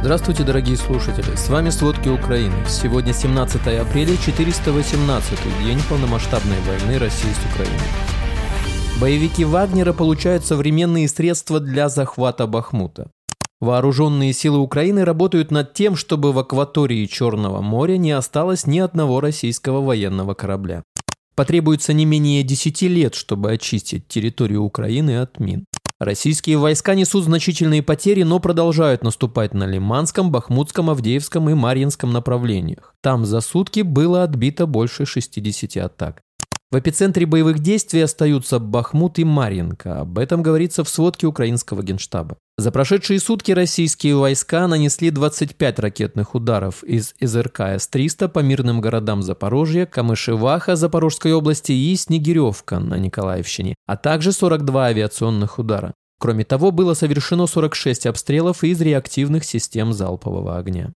Здравствуйте, дорогие слушатели! С вами «Сводки Украины». Сегодня 17 апреля, 418 день полномасштабной войны России с Украиной. Боевики Вагнера получают современные средства для захвата Бахмута. Вооруженные силы Украины работают над тем, чтобы в акватории Черного моря не осталось ни одного российского военного корабля. Потребуется не менее 10 лет, чтобы очистить территорию Украины от мин. Российские войска несут значительные потери, но продолжают наступать на Лиманском, Бахмутском, Авдеевском и Марьинском направлениях. Там за сутки было отбито больше 60 атак. В эпицентре боевых действий остаются Бахмут и Марьинка. Об этом говорится в сводке украинского генштаба. За прошедшие сутки российские войска нанесли 25 ракетных ударов из ЗРК С-300 по мирным городам Запорожья, Камышеваха Запорожской области и Снегиревка на Николаевщине, а также 42 авиационных удара. Кроме того, было совершено 46 обстрелов из реактивных систем залпового огня.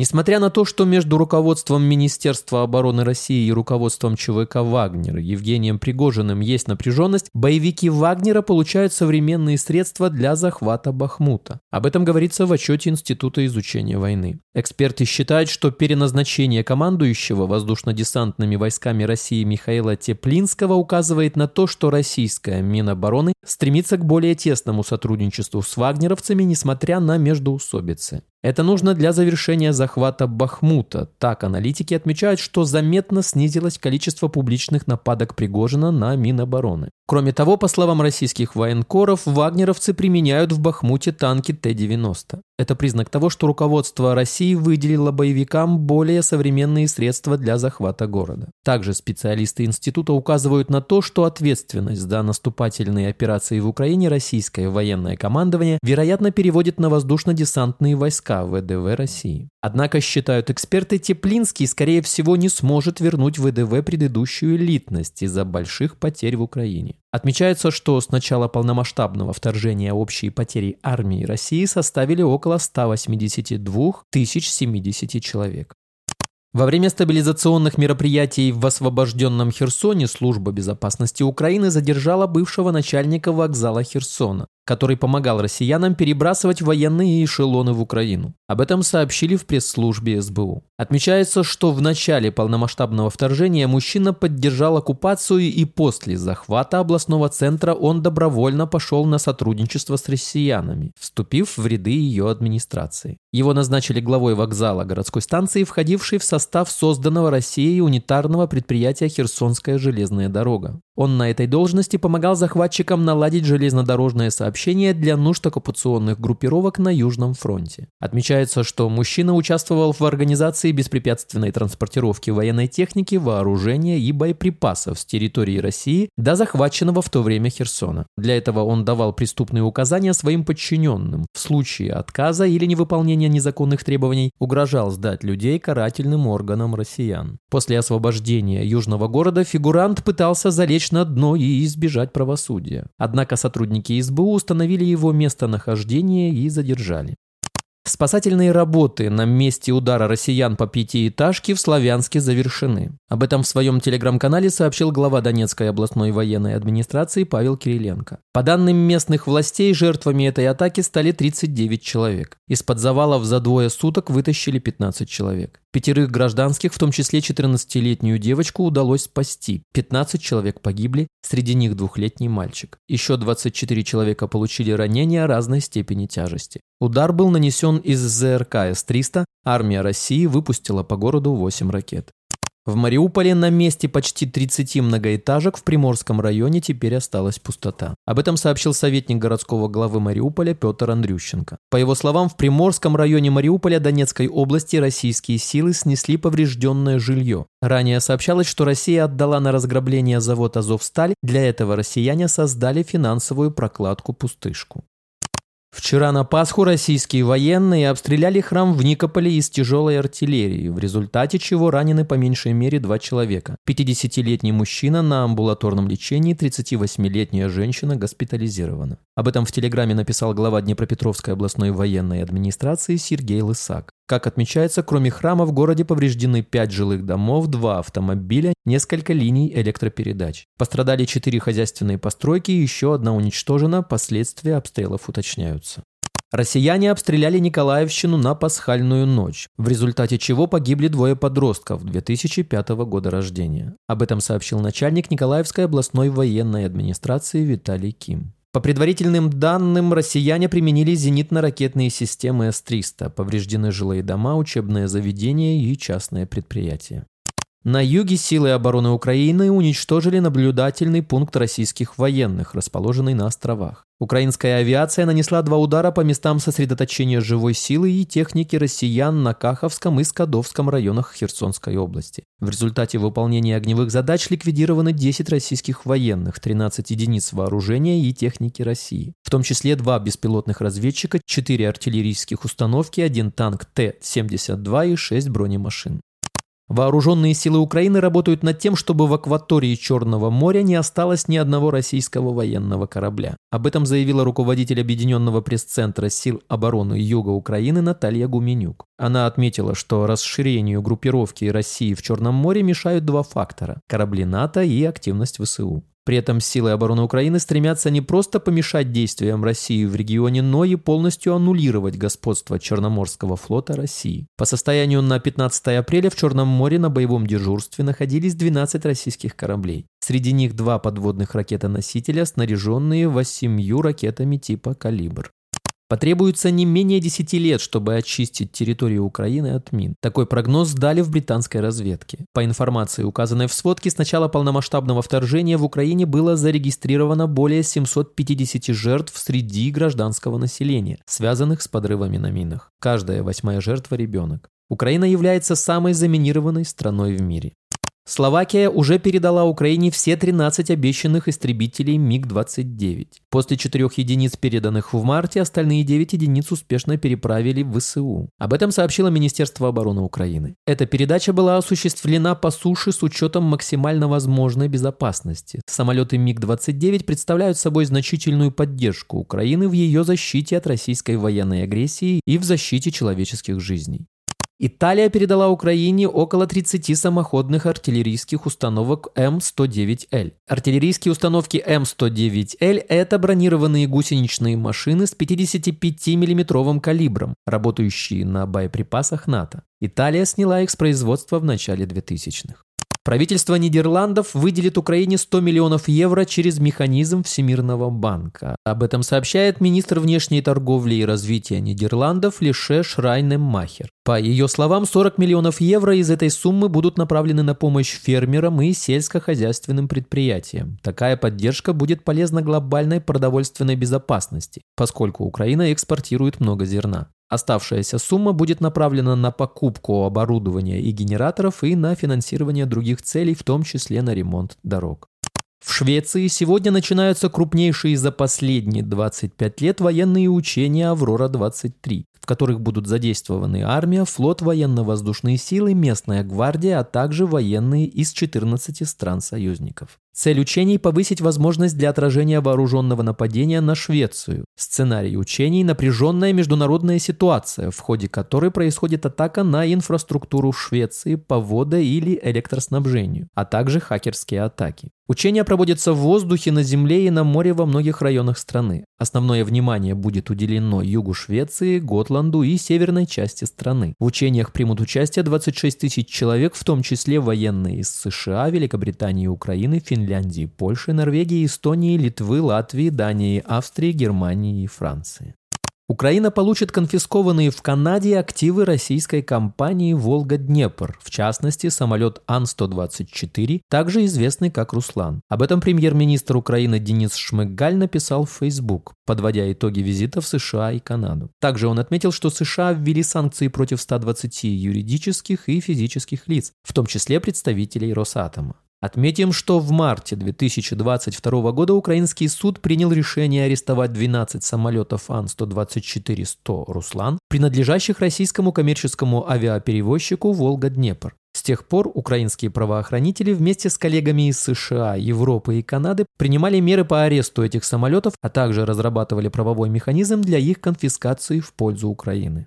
Несмотря на то, что между руководством Министерства обороны России и руководством ЧВК «Вагнер» Евгением Пригожиным есть напряженность, боевики «Вагнера» получают современные средства для захвата Бахмута. Об этом говорится в отчете Института изучения войны. Эксперты считают, что переназначение командующего воздушно-десантными войсками России Михаила Теплинского указывает на то, что российская Минобороны стремится к более тесному сотрудничеству с вагнеровцами, несмотря на междоусобицы. Это нужно для завершения захвата Бахмута. Так аналитики отмечают, что заметно снизилось количество публичных нападок Пригожина на Минобороны. Кроме того, по словам российских военкоров, вагнеровцы применяют в Бахмуте танки Т-90. Это признак того, что руководство России выделило боевикам более современные средства для захвата города. Также специалисты института указывают на то, что ответственность за наступательные операции в Украине российское военное командование, вероятно, переводит на воздушно-десантные войска ВДВ России. Однако, считают эксперты, Теплинский, скорее всего, не сможет вернуть ВДВ предыдущую элитность из-за больших потерь в Украине. Отмечается, что с начала полномасштабного вторжения общие потери армии России составили около 182 тысяч 70 человек. Во время стабилизационных мероприятий в освобожденном Херсоне служба безопасности Украины задержала бывшего начальника вокзала Херсона, который помогал россиянам перебрасывать военные эшелоны в Украину. Об этом сообщили в пресс-службе СБУ. Отмечается, что в начале полномасштабного вторжения мужчина поддержал оккупацию и после захвата областного центра он добровольно пошел на сотрудничество с россиянами, вступив в ряды ее администрации. Его назначили главой вокзала городской станции, входившей в состав созданного Россией унитарного предприятия «Херсонская железная дорога». Он на этой должности помогал захватчикам наладить железнодорожное сообщение для нужд оккупационных группировок на Южном фронте. Отмечается, что мужчина участвовал в организации беспрепятственной транспортировки военной техники, вооружения и боеприпасов с территории России до захваченного в то время Херсона. Для этого он давал преступные указания своим подчиненным. В случае отказа или невыполнения незаконных требований угрожал сдать людей карательным органам россиян. После освобождения южного города фигурант пытался залечь на дно и избежать правосудия. Однако сотрудники СБУ установили его местонахождение и задержали. Спасательные работы на месте удара россиян по пятиэтажке в Славянске завершены. Об этом в своем телеграм-канале сообщил глава Донецкой областной военной администрации Павел Кириленко. По данным местных властей, жертвами этой атаки стали 39 человек. Из-под завалов за двое суток вытащили 15 человек. Пятерых гражданских, в том числе 14-летнюю девочку, удалось спасти. 15 человек погибли, среди них двухлетний мальчик. Еще 24 человека получили ранения разной степени тяжести. Удар был нанесен из ЗРК С-300, армия России выпустила по городу 8 ракет. В Мариуполе на месте почти 30 многоэтажек в Приморском районе теперь осталась пустота. Об этом сообщил советник городского главы Мариуполя Петр Андрющенко. По его словам, в Приморском районе Мариуполя Донецкой области российские силы снесли поврежденное жилье. Ранее сообщалось, что Россия отдала на разграбление завод «Азовсталь». Для этого россияне создали финансовую прокладку-пустышку. Вчера на Пасху российские военные обстреляли храм в Никополе из тяжелой артиллерии, в результате чего ранены по меньшей мере два человека. 50-летний мужчина на амбулаторном лечении, 38-летняя женщина госпитализирована. Об этом в Телеграме написал глава Днепропетровской областной военной администрации Сергей Лысак. Как отмечается, кроме храма в городе повреждены 5 жилых домов, 2 автомобиля, несколько линий электропередач. Пострадали 4 хозяйственные постройки, еще одна уничтожена, последствия обстрелов уточняются. Россияне обстреляли Николаевщину на пасхальную ночь, в результате чего погибли двое подростков 2005 года рождения. Об этом сообщил начальник Николаевской областной военной администрации Виталий Ким. По предварительным данным, россияне применили зенитно-ракетные системы С-300, повреждены жилые дома, учебные заведения и частные предприятия. На юге силы обороны Украины уничтожили наблюдательный пункт российских военных, расположенный на островах. Украинская авиация нанесла два удара по местам сосредоточения живой силы и техники россиян на Каховском и Скадовском районах Херсонской области. В результате выполнения огневых задач ликвидированы 10 российских военных, 13 единиц вооружения и техники России, в том числе два беспилотных разведчика, 4 артиллерийских установки, один танк Т-72 и 6 бронемашин. Вооруженные силы Украины работают над тем, чтобы в акватории Черного моря не осталось ни одного российского военного корабля. Об этом заявила руководитель Объединенного пресс-центра сил обороны Юга Украины Наталья Гуменюк. Она отметила, что расширению группировки России в Черном море мешают два фактора – корабли НАТО и активность ВСУ. При этом силы обороны Украины стремятся не просто помешать действиям России в регионе, но и полностью аннулировать господство Черноморского флота России. По состоянию на 15 апреля в Черном море на боевом дежурстве находились 12 российских кораблей. Среди них два подводных ракетоносителя, снаряженные восемью ракетами типа «Калибр». Потребуется не менее 10 лет, чтобы очистить территорию Украины от мин. Такой прогноз дали в британской разведке. По информации, указанной в сводке, с начала полномасштабного вторжения в Украине было зарегистрировано более 750 жертв среди гражданского населения, связанных с подрывами на минах. Каждая восьмая жертва – ребенок. Украина является самой заминированной страной в мире. Словакия уже передала Украине все 13 обещанных истребителей МиГ-29. После четырех единиц, переданных в марте, остальные 9 единиц успешно переправили в ВСУ. Об этом сообщило Министерство обороны Украины. Эта передача была осуществлена по суше с учетом максимально возможной безопасности. Самолеты МиГ-29 представляют собой значительную поддержку Украины в ее защите от российской военной агрессии и в защите человеческих жизней. Италия передала Украине около 30 самоходных артиллерийских установок М109Л. Артиллерийские установки М109Л – это бронированные гусеничные машины с 55 миллиметровым калибром, работающие на боеприпасах НАТО. Италия сняла их с производства в начале 2000-х. Правительство Нидерландов выделит Украине 100 миллионов евро через механизм Всемирного банка. Об этом сообщает министр внешней торговли и развития Нидерландов Лише Шрайнеммахер. По ее словам, 40 миллионов евро из этой суммы будут направлены на помощь фермерам и сельскохозяйственным предприятиям. Такая поддержка будет полезна глобальной продовольственной безопасности, поскольку Украина экспортирует много зерна. Оставшаяся сумма будет направлена на покупку оборудования и генераторов и на финансирование других целей, в том числе на ремонт дорог. В Швеции сегодня начинаются крупнейшие за последние 25 лет военные учения «Аврора-23», в которых будут задействованы армия, флот, военно-воздушные силы, местная гвардия, а также военные из 14 стран-союзников. Цель учений – повысить возможность для отражения вооруженного нападения на Швецию. Сценарий учений – напряженная международная ситуация, в ходе которой происходит атака на инфраструктуру Швеции по водо- или электроснабжению, а также хакерские атаки. Учения проводятся в воздухе, на земле и на море во многих районах страны. Основное внимание будет уделено югу Швеции, Готланду и северной части страны. В учениях примут участие 26 тысяч человек, в том числе военные из США, Великобритании, Украины, Финляндии, Финляндии, Польши, Норвегии, Эстонии, Литвы, Латвии, Дании, Австрии, Германии и Франции. Украина получит конфискованные в Канаде активы российской компании «Волга-Днепр», в частности, самолет Ан-124, также известный как «Руслан». Об этом премьер-министр Украины Денис Шмыгаль написал в Facebook, подводя итоги визита в США и Канаду. Также он отметил, что США ввели санкции против 120 юридических и физических лиц, в том числе представителей Росатома. Отметим, что в марте 2022 года украинский суд принял решение арестовать 12 самолетов Ан-124-100 «Руслан», принадлежащих российскому коммерческому авиаперевозчику «Волга-Днепр». С тех пор украинские правоохранители вместе с коллегами из США, Европы и Канады принимали меры по аресту этих самолетов, а также разрабатывали правовой механизм для их конфискации в пользу Украины.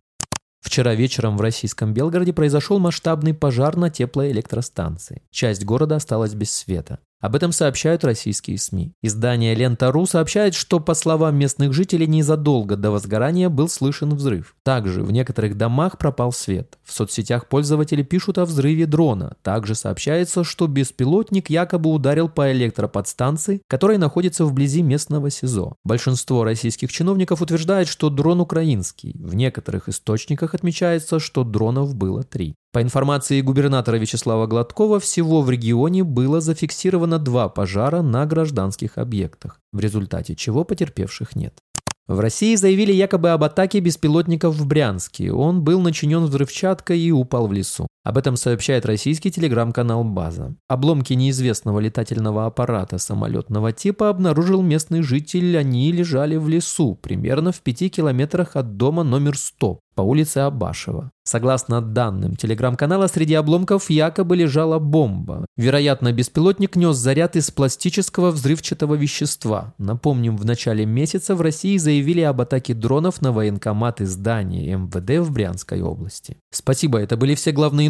Вчера вечером в российском Белгороде произошел масштабный пожар на теплоэлектростанции. Часть города осталась без света. Об этом сообщают российские СМИ. Издание «Лента.ру» сообщает, что, по словам местных жителей, незадолго до возгорания был слышен взрыв. Также в некоторых домах пропал свет. В соцсетях пользователи пишут о взрыве дрона. Также сообщается, что беспилотник якобы ударил по электроподстанции, которая находится вблизи местного СИЗО. Большинство российских чиновников утверждает, что дрон украинский. В некоторых источниках отмечается, что дронов было три. По информации губернатора Вячеслава Гладкова, всего в регионе было зафиксировано два пожара на гражданских объектах, в результате чего потерпевших нет. В России заявили якобы об атаке беспилотников в Брянске. Он был начинен взрывчаткой и упал в лесу. Об этом сообщает российский телеграм-канал «База». Обломки неизвестного летательного аппарата самолетного типа обнаружил местный житель. Они лежали в лесу, примерно в пяти километрах от дома номер 100 по улице Абашева. Согласно данным телеграм-канала, среди обломков якобы лежала бомба. Вероятно, беспилотник нес заряд из пластического взрывчатого вещества. Напомним, в начале месяца в России заявили об атаке дронов на военкоматы здания МВД в Брянской области. Спасибо, это были все главные